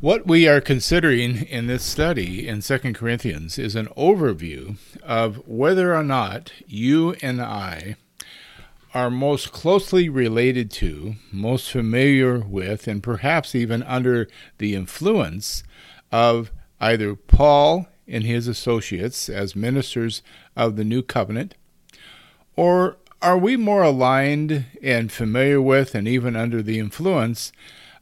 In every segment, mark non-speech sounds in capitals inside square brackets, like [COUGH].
What we are considering in this study in 2 Corinthians is an overview of whether or not you and I are most closely related to, most familiar with, and perhaps even under the influence of either Paul and his associates as ministers of the new covenant, or are we more aligned and familiar with, and even under the influence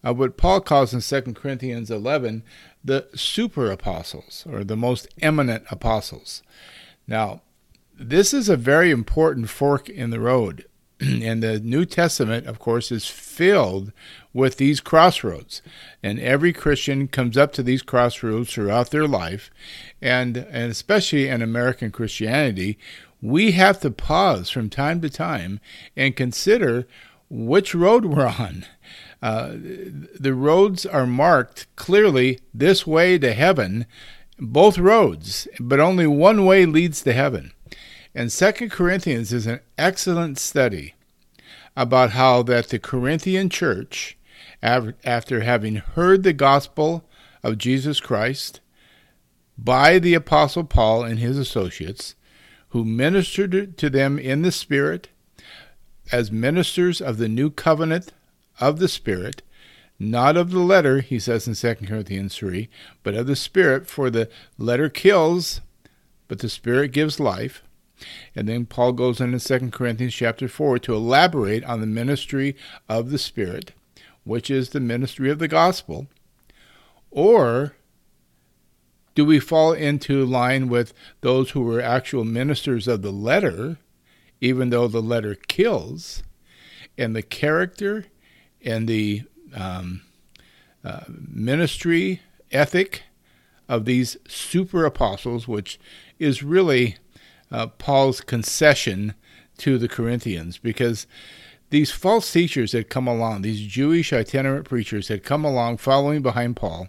uh, what Paul calls in 2 Corinthians 11 the super apostles, or the most eminent apostles. Now, this is a very important fork in the road. [CLEARS THROAT] and the New Testament, of course, is filled with these crossroads. And every Christian comes up to these crossroads throughout their life. And, and especially in American Christianity, we have to pause from time to time and consider which road we're [LAUGHS] on. Uh, the roads are marked clearly this way to heaven, both roads, but only one way leads to heaven. And Second Corinthians is an excellent study about how that the Corinthian church, after having heard the gospel of Jesus Christ by the Apostle Paul and his associates, who ministered to them in the Spirit as ministers of the new covenant of the Spirit, not of the letter, he says in 2 Corinthians 3, but of the Spirit, for the letter kills, but the Spirit gives life. And then Paul goes into 2 Corinthians chapter 4 to elaborate on the ministry of the Spirit, which is the ministry of the gospel. Or do we fall into line with those who were actual ministers of the letter, even though the letter kills, and the character and the um, uh, ministry ethic of these super apostles, which is really uh, Paul's concession to the Corinthians, because these false teachers had come along, these Jewish itinerant preachers had come along following behind Paul,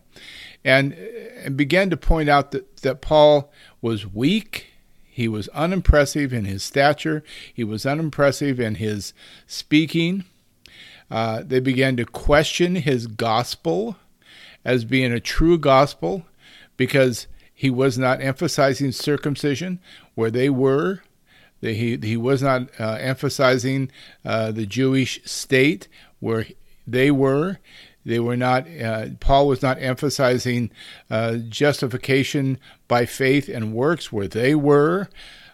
and, and began to point out that, that Paul was weak. He was unimpressive in his stature. He was unimpressive in his speaking. Uh, they began to question his gospel as being a true gospel because he was not emphasizing circumcision where they were. He, he was not uh, emphasizing uh, the Jewish state where they were. They were not, uh, Paul was not emphasizing uh, justification by faith and works where they were.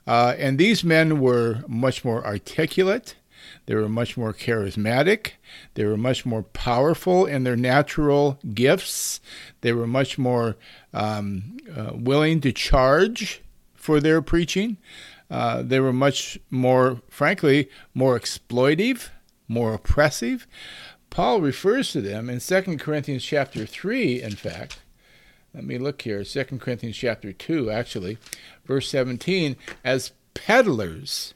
Uh, and these men were much more articulate. They were much more charismatic. They were much more powerful in their natural gifts. They were much more um, uh, willing to charge for their preaching. Uh, they were much more, frankly, more exploitive, more oppressive. Paul refers to them in 2 Corinthians chapter 3, in fact. Let me look here, 2 Corinthians chapter 2, actually, verse 17, as peddlers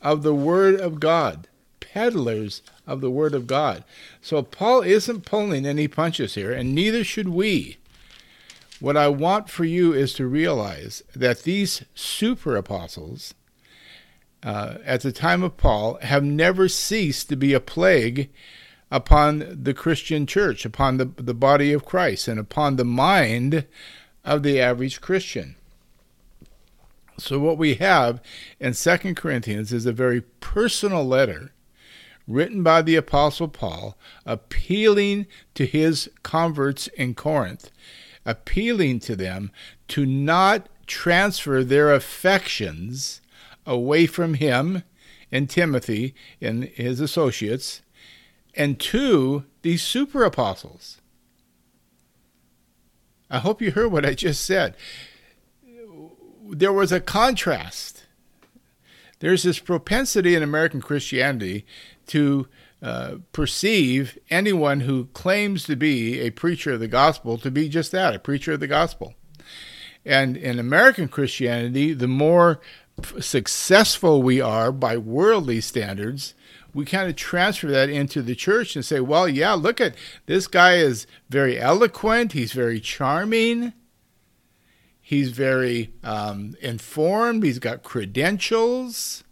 of the Word of God. Peddlers of the Word of God. So Paul isn't pulling any punches here, and neither should we. What I want for you is to realize that these super apostles, uh, at the time of Paul, have never ceased to be a plague upon the Christian church, upon the, the body of Christ, and upon the mind of the average Christian. So, what we have in 2 Corinthians is a very personal letter written by the Apostle Paul appealing to his converts in Corinth, appealing to them to not transfer their affections away from him and Timothy and his associates and to these super apostles. I hope you heard what I just said there was a contrast. There's this propensity in American Christianity to uh, perceive anyone who claims to be a preacher of the gospel to be just that, a preacher of the gospel. And in American Christianity, the more successful we are by worldly standards, we kind of transfer that into the church and say, well, yeah, look at this guy is very eloquent, he's very charming, He's very um, informed. He's got credentials.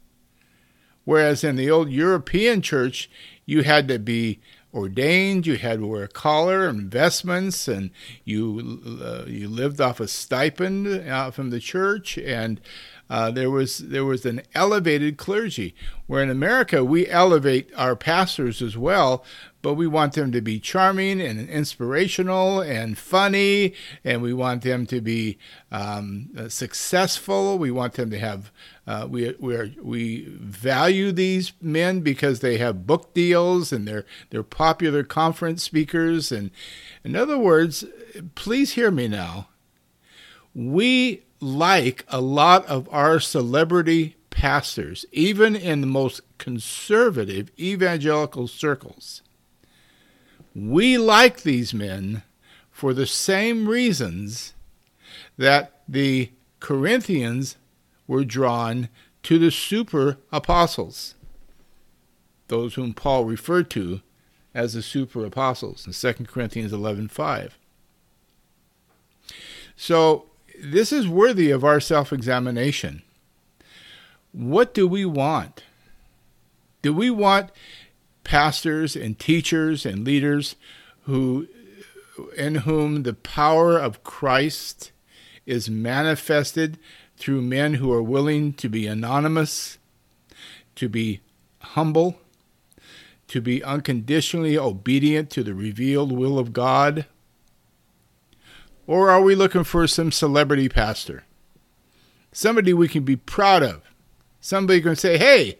Whereas in the old European church, you had to be ordained. You had to wear a collar, investments, and you uh, you lived off a stipend uh, from the church, and uh, there was there was an elevated clergy. Where in America we elevate our pastors as well, but we want them to be charming and inspirational and funny, and we want them to be um, uh, successful. We want them to have uh, we we are, we value these men because they have book deals and they're they're popular conference speakers. And in other words, please hear me now. We like a lot of our celebrity pastors, even in the most conservative evangelical circles. We like these men for the same reasons that the Corinthians were drawn to the super apostles, those whom Paul referred to as the super apostles in 2 Corinthians 11:5. So, this is worthy of our self-examination. What do we want? Do we want pastors and teachers and leaders who in whom the power of Christ is manifested through men who are willing to be anonymous, to be humble, to be unconditionally obedient to the revealed will of God? Or are we looking for some celebrity pastor? Somebody we can be proud of. Somebody can say, hey,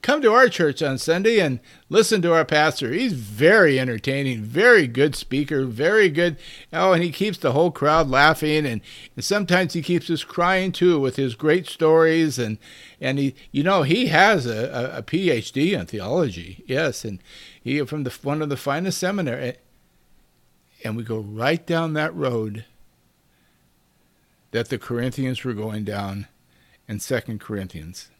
come to our church on Sunday and listen to our pastor. He's very entertaining, very good speaker, very good. Oh, and he keeps the whole crowd laughing, and, and sometimes he keeps us crying too with his great stories. And and he, you know, he has a, a, a PhD in theology, yes, and he from the one of the finest seminary. And we go right down that road that the Corinthians were going down in Second Corinthians.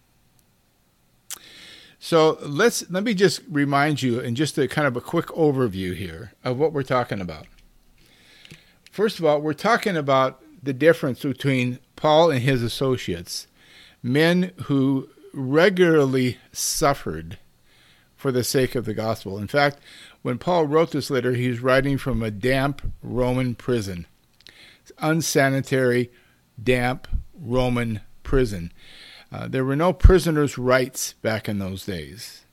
So let's let me just remind you in just a kind of a quick overview here of what we're talking about. First of all, we're talking about the difference between Paul and his associates, men who regularly suffered for the sake of the gospel. In fact, when Paul wrote this letter, he was writing from a damp Roman prison, unsanitary, damp Roman prison. Uh, there were no prisoners' rights back in those days.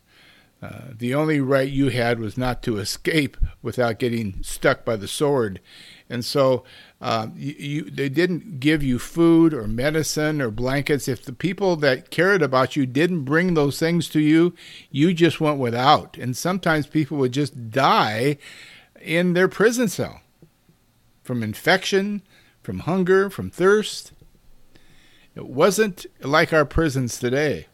Uh, the only right you had was not to escape without getting stuck by the sword. And so uh, you, you, they didn't give you food or medicine or blankets. If the people that cared about you didn't bring those things to you, you just went without. And sometimes people would just die in their prison cell from infection, from hunger, from thirst. It wasn't like our prisons today.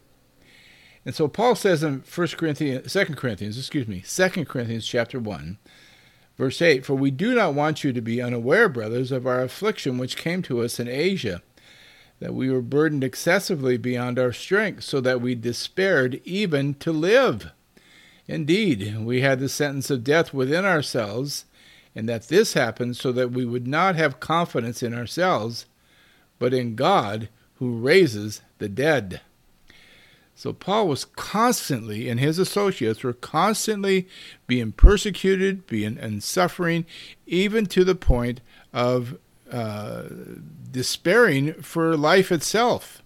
And so Paul says in 1 Corinthians, 2 Corinthians, excuse me, 2 Corinthians chapter 1, verse 8, For we do not want you to be unaware, brothers, of our affliction which came to us in Asia, that we were burdened excessively beyond our strength, so that we despaired even to live. Indeed, we had the sentence of death within ourselves, and that this happened so that we would not have confidence in ourselves, but in God who raises the dead. So Paul was constantly, and his associates were constantly being persecuted, being and suffering, even to the point of uh, despairing for life itself.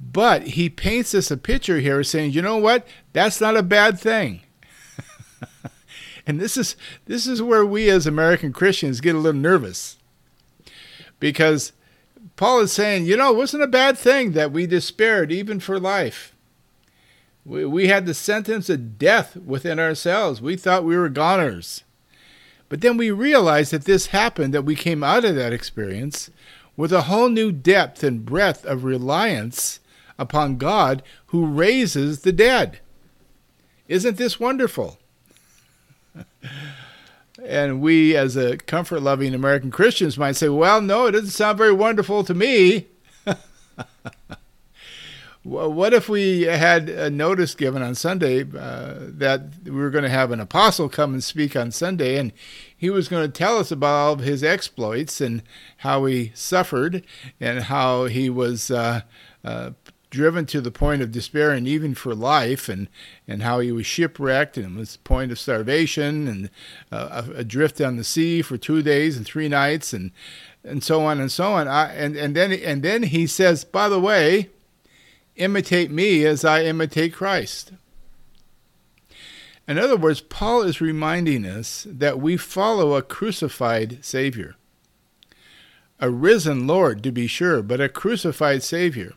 But he paints us a picture here, saying, "You know what? That's not a bad thing." [LAUGHS] [LAUGHS] and this is this is where we as American Christians get a little nervous, because Paul is saying, you know, it wasn't a bad thing that we despaired even for life. We, we had the sentence of death within ourselves. We thought we were goners. But then we realized that this happened, that we came out of that experience with a whole new depth and breadth of reliance upon God who raises the dead. Isn't this wonderful? [LAUGHS] And we, as a comfort loving American Christians, might say, well, no, it doesn't sound very wonderful to me. [LAUGHS] what if we had a notice given on Sunday uh, that we were going to have an apostle come and speak on Sunday, and he was going to tell us about all of his exploits and how he suffered and how he was uh, uh, driven to the point of despair and even for life, and, and how he was shipwrecked and was point of starvation and uh, adrift on the sea for two days and three nights, and and so on and so on. I, and and then and then he says, by the way, imitate me as I imitate Christ. In other words, Paul is reminding us that we follow a crucified Savior. A risen Lord, to be sure, but a crucified Savior.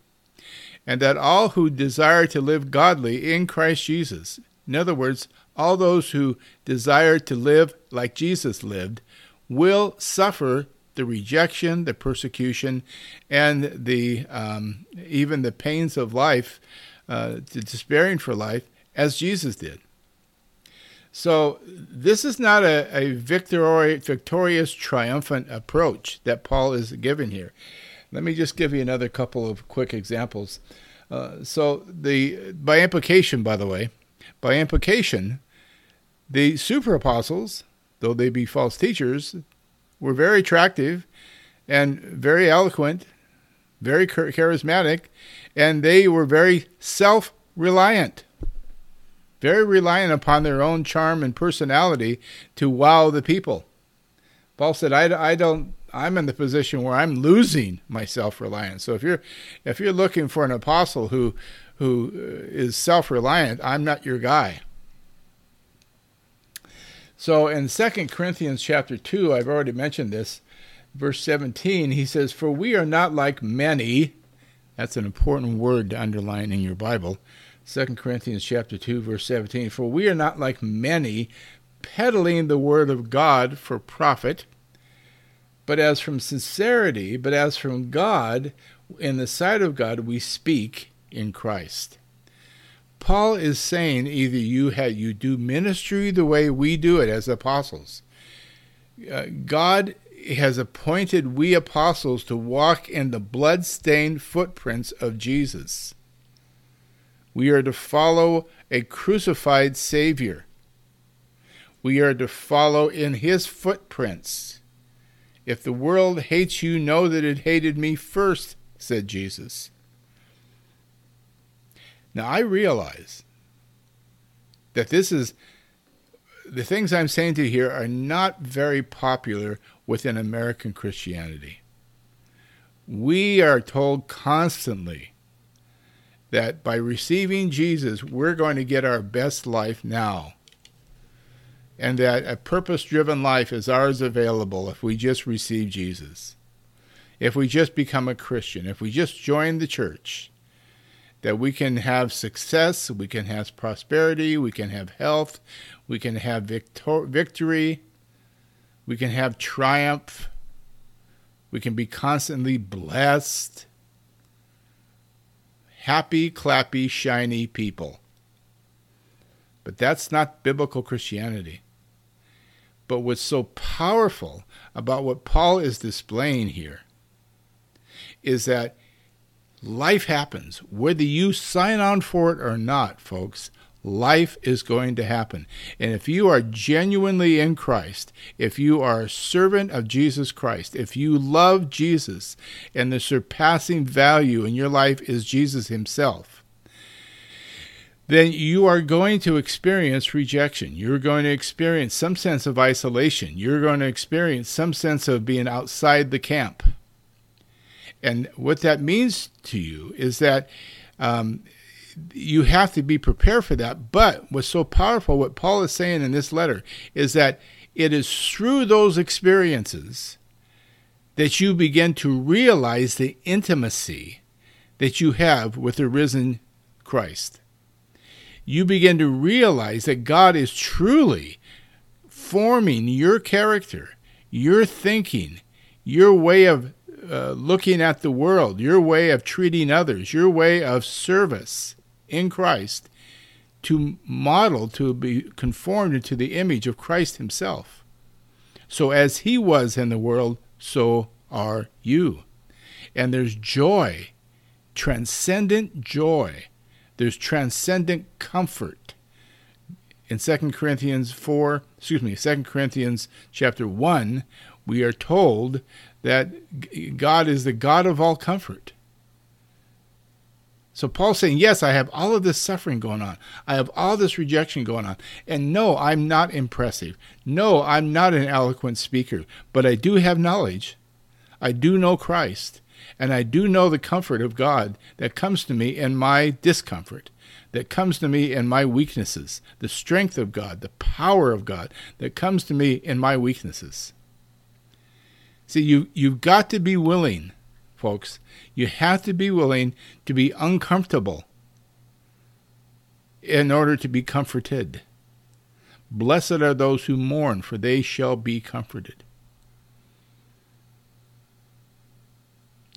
And that all who desire to live godly in Christ Jesus, in other words, all those who desire to live like Jesus lived, will suffer the rejection, the persecution, and the um, even the pains of life, uh, the despairing for life, as Jesus did. So this is not a, a victorious, triumphant approach that Paul is giving here. Let me just give you another couple of quick examples. Uh, so the by implication, by the way, by implication, the super apostles, though they be false teachers, were very attractive and very eloquent, very charismatic, and they were very self-reliant very reliant upon their own charm and personality to wow the people. Paul said, I, I don't, I'm in the position where I'm losing my self-reliance. So if you're, if you're looking for an apostle who, who uh, self-reliant, I'm not your guy. So in 2 Corinthians chapter 2, I've already mentioned this, verse 17, he says, For we are not like many, that's an important word to underline in your Bible, 2 Corinthians chapter 2 verse 17 for we are not like many peddling the word of God for profit but as from sincerity but as from God in the sight of God we speak in Christ Paul is saying either you had you do ministry the way we do it as apostles uh, God has appointed we apostles to walk in the blood-stained footprints of Jesus we are to follow a crucified Savior. We are to follow in his footprints. If the world hates you, know that it hated me first, said Jesus. Now, I realize that this is the things I'm saying to you here are not very popular within American Christianity. We are told constantly that by receiving Jesus, we're going to get our best life now. And that a purpose driven life is ours available if we just receive Jesus. If we just become a Christian, if we just join the church, that we can have success, we can have prosperity, we can have health, we can have victor- victory, we can have triumph, we can be constantly blessed happy, clappy, shiny people. But that's not biblical Christianity. But what's so powerful about what Paul is displaying here is that life happens, whether you sign on for it or not, folks. Life is going to happen. And if you are genuinely in Christ, if you are a servant of Jesus Christ, if you love Jesus and the surpassing value in your life is Jesus Himself, then you are going to experience rejection. You're going to experience some sense of isolation. You're going to experience some sense of being outside the camp. And what that means to you is that um, you have to be prepared for that. But what's so powerful, what Paul is saying in this letter, is that it is through those experiences that you begin to realize the intimacy that you have with the risen Christ. You begin to realize that God is truly forming your character, your thinking, your way of uh, looking at the world, your way of treating others, your way of service in Christ to model, to be conformed to the image of Christ Himself. So as He was in the world, so are you. And there's joy, transcendent joy. There's transcendent comfort. In 2 Corinthians 4, excuse me, 2 Corinthians chapter 1, we are told that God is the God of all comfort. So Paul's saying, yes, I have all of this suffering going on. I have all this rejection going on. And no, I'm not impressive. No, I'm not an eloquent speaker, but I do have knowledge. I do know Christ, and I do know the comfort of God that comes to me in my discomfort, that comes to me in my weaknesses, the strength of God, the power of God that comes to me in my weaknesses. See, you, you've got to be willing folks. You have to be willing to be uncomfortable in order to be comforted. Blessed are those who mourn, for they shall be comforted.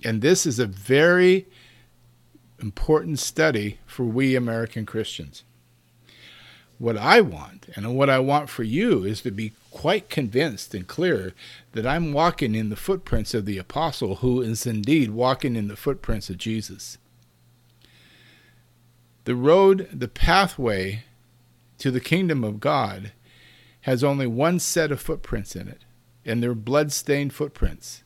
And this is a very important study for we American Christians. What I want, and what I want for you, is to be quite convinced and clear that I'm walking in the footprints of the apostle who is indeed walking in the footprints of Jesus. The road, the pathway to the kingdom of God has only one set of footprints in it, and they're blood-stained footprints.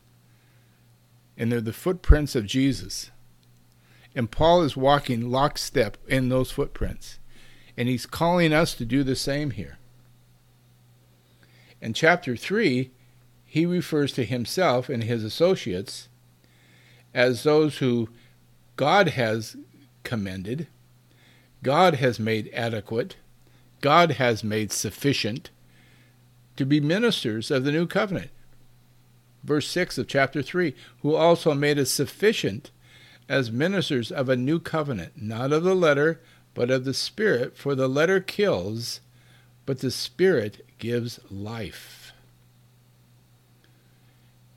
And they're the footprints of Jesus. And Paul is walking lockstep in those footprints. And he's calling us to do the same here. In chapter 3, he refers to himself and his associates as those who God has commended, God has made adequate, God has made sufficient to be ministers of the new covenant. Verse 6 of chapter 3 who also made us sufficient as ministers of a new covenant, not of the letter, but of the Spirit, for the letter kills, but the Spirit gives life.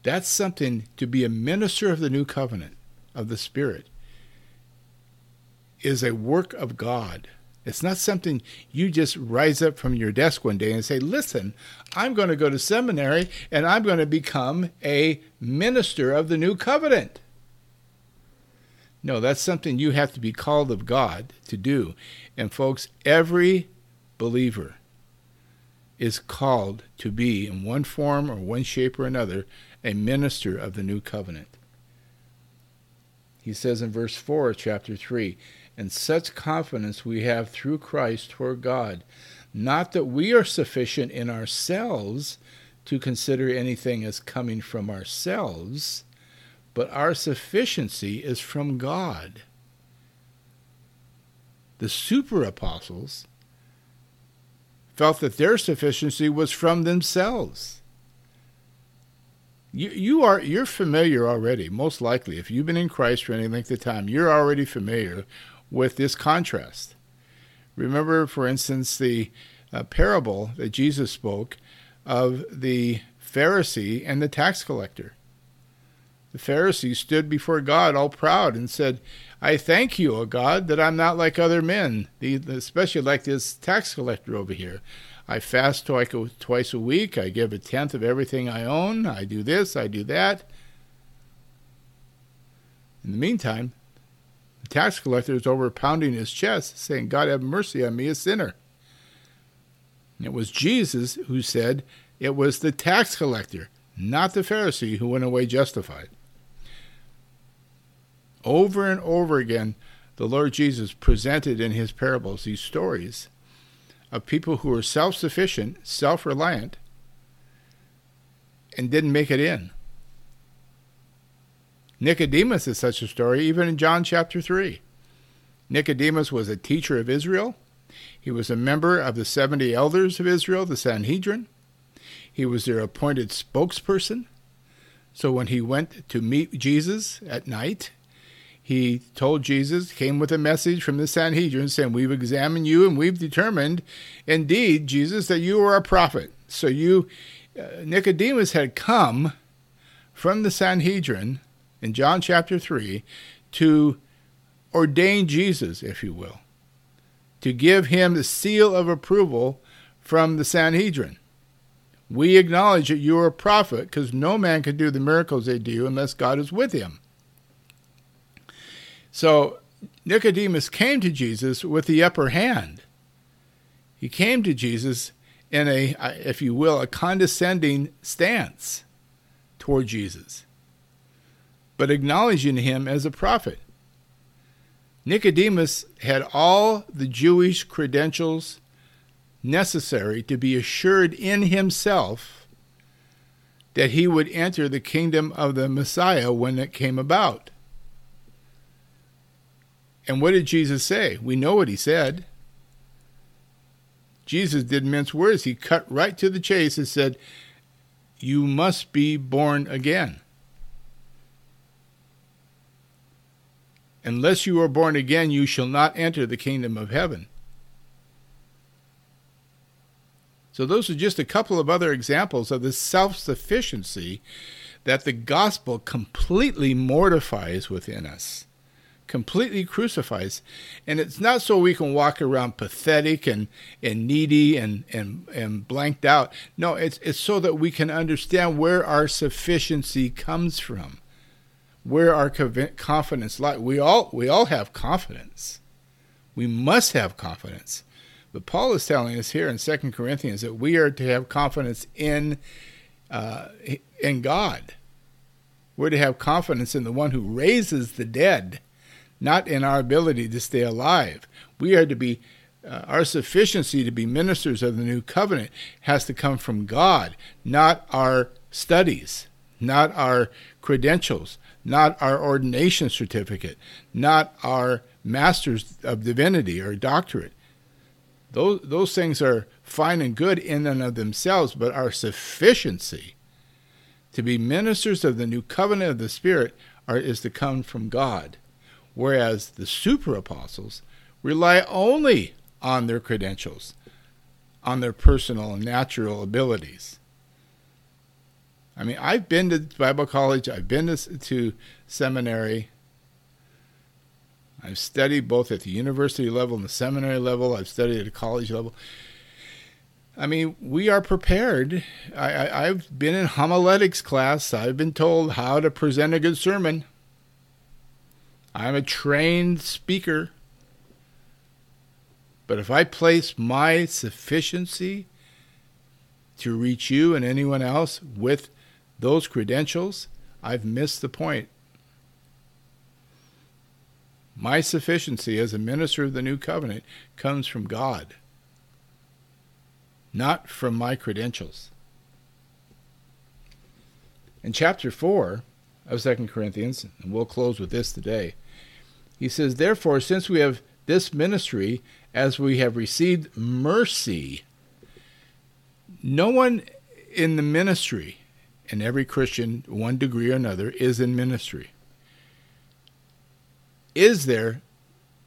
That's something to be a minister of the new covenant, of the Spirit, is a work of God. It's not something you just rise up from your desk one day and say, Listen, I'm going to go to seminary and I'm going to become a minister of the new covenant. No, that's something you have to be called of God to do. And folks, every believer is called to be, in one form or one shape or another, a minister of the new covenant. He says in verse 4 of chapter 3 And such confidence we have through Christ toward God, not that we are sufficient in ourselves to consider anything as coming from ourselves, but our sufficiency is from God. The super apostles felt that their sufficiency was from themselves. You, you are you're familiar already, most likely. If you've been in Christ for any length of time, you're already familiar with this contrast. Remember, for instance, the uh, parable that Jesus spoke of the Pharisee and the tax collector. The Pharisee stood before God all proud and said, I thank you, O God, that I'm not like other men, especially like this tax collector over here. I fast twice a week. I give a tenth of everything I own. I do this, I do that. In the meantime, the tax collector is over pounding his chest, saying, God have mercy on me, a sinner. And it was Jesus who said it was the tax collector, not the Pharisee, who went away justified. Over and over again, the Lord Jesus presented in his parables these stories of people who were self sufficient, self reliant, and didn't make it in. Nicodemus is such a story, even in John chapter 3. Nicodemus was a teacher of Israel. He was a member of the 70 elders of Israel, the Sanhedrin. He was their appointed spokesperson. So when he went to meet Jesus at night, he told Jesus, came with a message from the Sanhedrin saying, We've examined you and we've determined, indeed, Jesus, that you are a prophet. So you, uh, Nicodemus had come from the Sanhedrin in John chapter 3 to ordain Jesus, if you will, to give him the seal of approval from the Sanhedrin. We acknowledge that you are a prophet because no man can do the miracles they do unless God is with him. So Nicodemus came to Jesus with the upper hand. He came to Jesus in a, if you will, a condescending stance toward Jesus, but acknowledging him as a prophet. Nicodemus had all the Jewish credentials necessary to be assured in himself that he would enter the kingdom of the Messiah when it came about. And what did Jesus say? We know what he said. Jesus didn't mince words. He cut right to the chase and said, You must be born again. Unless you are born again, you shall not enter the kingdom of heaven. So, those are just a couple of other examples of the self sufficiency that the gospel completely mortifies within us, completely crucifies. And it's not so we can walk around pathetic and, and needy and, and, and blanked out. No, it's, it's so that we can understand where our sufficiency comes from, where our confidence lies. We all, we all have confidence. We must have confidence. But Paul is telling us here in Second Corinthians that we are to have confidence in uh, in God. We're to have confidence in the one who raises the dead, not in our ability to stay alive. We are to be uh, our sufficiency to be ministers of the new covenant has to come from God, not our studies, not our credentials, not our ordination certificate, not our master's of divinity or doctorate. Those, those things are fine and good in and of themselves, but our sufficiency to be ministers of the new covenant of the Spirit are, is to come from God. Whereas the super apostles rely only on their credentials, on their personal and natural abilities. I mean, I've been to Bible college, I've been to, to seminary, I've studied both at the university level and the seminary level. I've studied at a college level. I mean, we are prepared. I, have been in homiletics class. I've been told how to present a good sermon. I'm a trained speaker. But if I place my sufficiency to reach you and anyone else with those credentials, I've missed the point. My sufficiency as a minister of the new covenant comes from God, not from my credentials. In chapter 4 of 2 Corinthians, and we'll close with this today, he says, Therefore, since we have this ministry, as we have received mercy, no one in the ministry, and every Christian, one degree or another, is in ministry is there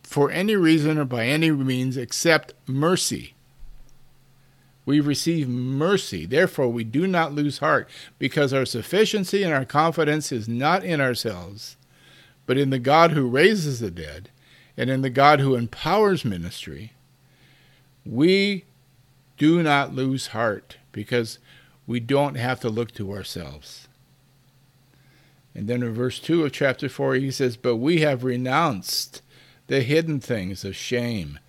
for any reason or by any means except mercy. We receive mercy. Therefore, we do not lose heart because our sufficiency and our confidence is not in ourselves, but in the God who raises the dead and in the God who empowers ministry. We do not lose heart because we don't have to look to ourselves. And then in verse 2 of chapter 4, he says, But we have renounced the hidden things of shame,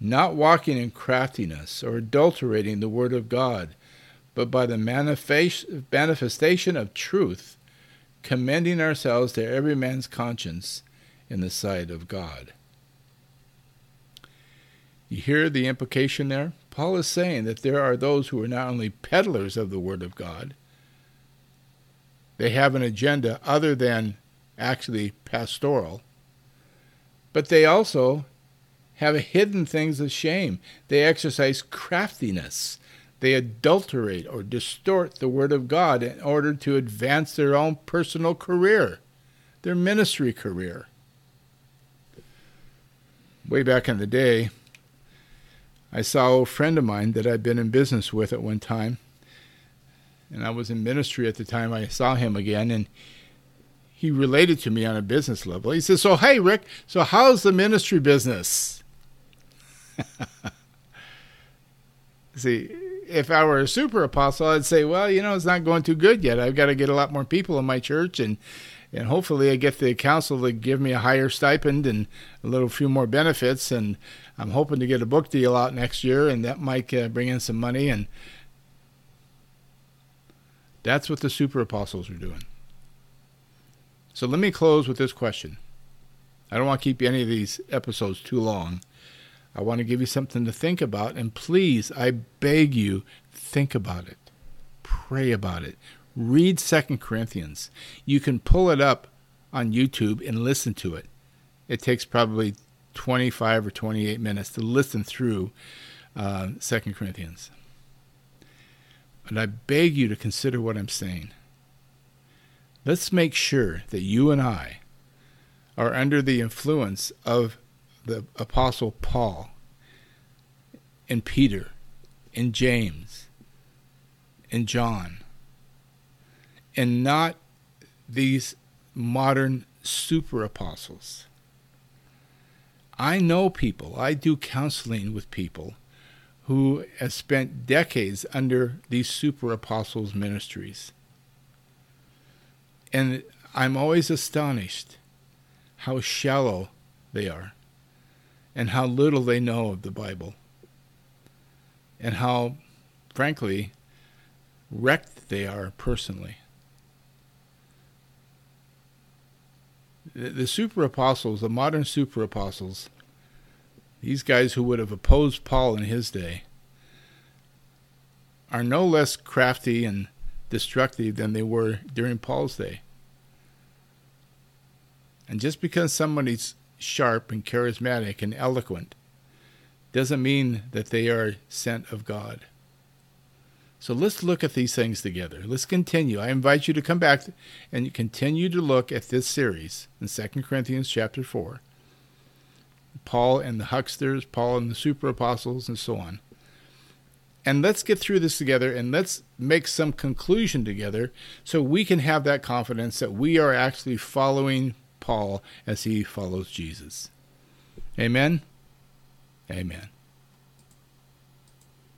not walking in craftiness or adulterating the word of God, but by the manifestation of truth, commending ourselves to every man's conscience in the sight of God. You hear the implication there? Paul is saying that there are those who are not only peddlers of the Word of God, they have an agenda other than actually pastoral. But they also have hidden things of shame. They exercise craftiness. They adulterate or distort the Word of God in order to advance their own personal career, their ministry career. Way back in the day, I saw a friend of mine that I'd been in business with at one time and I was in ministry at the time I saw him again, and he related to me on a business level. He said, So, hey, Rick, so how's the ministry business? [LAUGHS] See, if I were a super apostle, I'd say, Well, you know, it's not going too good yet. I've got to get a lot more people in my church, and and hopefully I get the council to give me a higher stipend and a little few more benefits. And I'm hoping to get a book deal out next year, and that might uh, bring in some money. And that's what the super apostles are doing. So let me close with this question I don't want to keep any of these episodes too long. I want to give you something to think about, and please, I beg you, think about it. Pray about it. Read Second Corinthians. You can pull it up on YouTube and listen to it. It takes probably 25 or 28 minutes to listen through uh, Second Corinthians. And I beg you to consider what I'm saying. Let's make sure that you and I are under the influence of the Apostle Paul and Peter and James and John and not these modern super apostles. I know people, I do counseling with people who have spent decades under these super apostles' ministries. And I'm always astonished how shallow they are and how little they know of the Bible and how, frankly, wrecked they are personally. The, super apostles, the modern super apostles, these guys who would have opposed Paul in his day, are no less crafty and destructive than they were during Paul's day. And just because somebody's sharp and charismatic and eloquent doesn't mean that they are sent of God. So let's look at these things together. Let's continue. I invite you to come back and continue to look at this series in 2 Corinthians chapter 4. Paul and the hucksters, Paul and the super apostles, and so on. And let's get through this together and let's make some conclusion together so we can have that confidence that we are actually following Paul as he follows Jesus. Amen. Amen.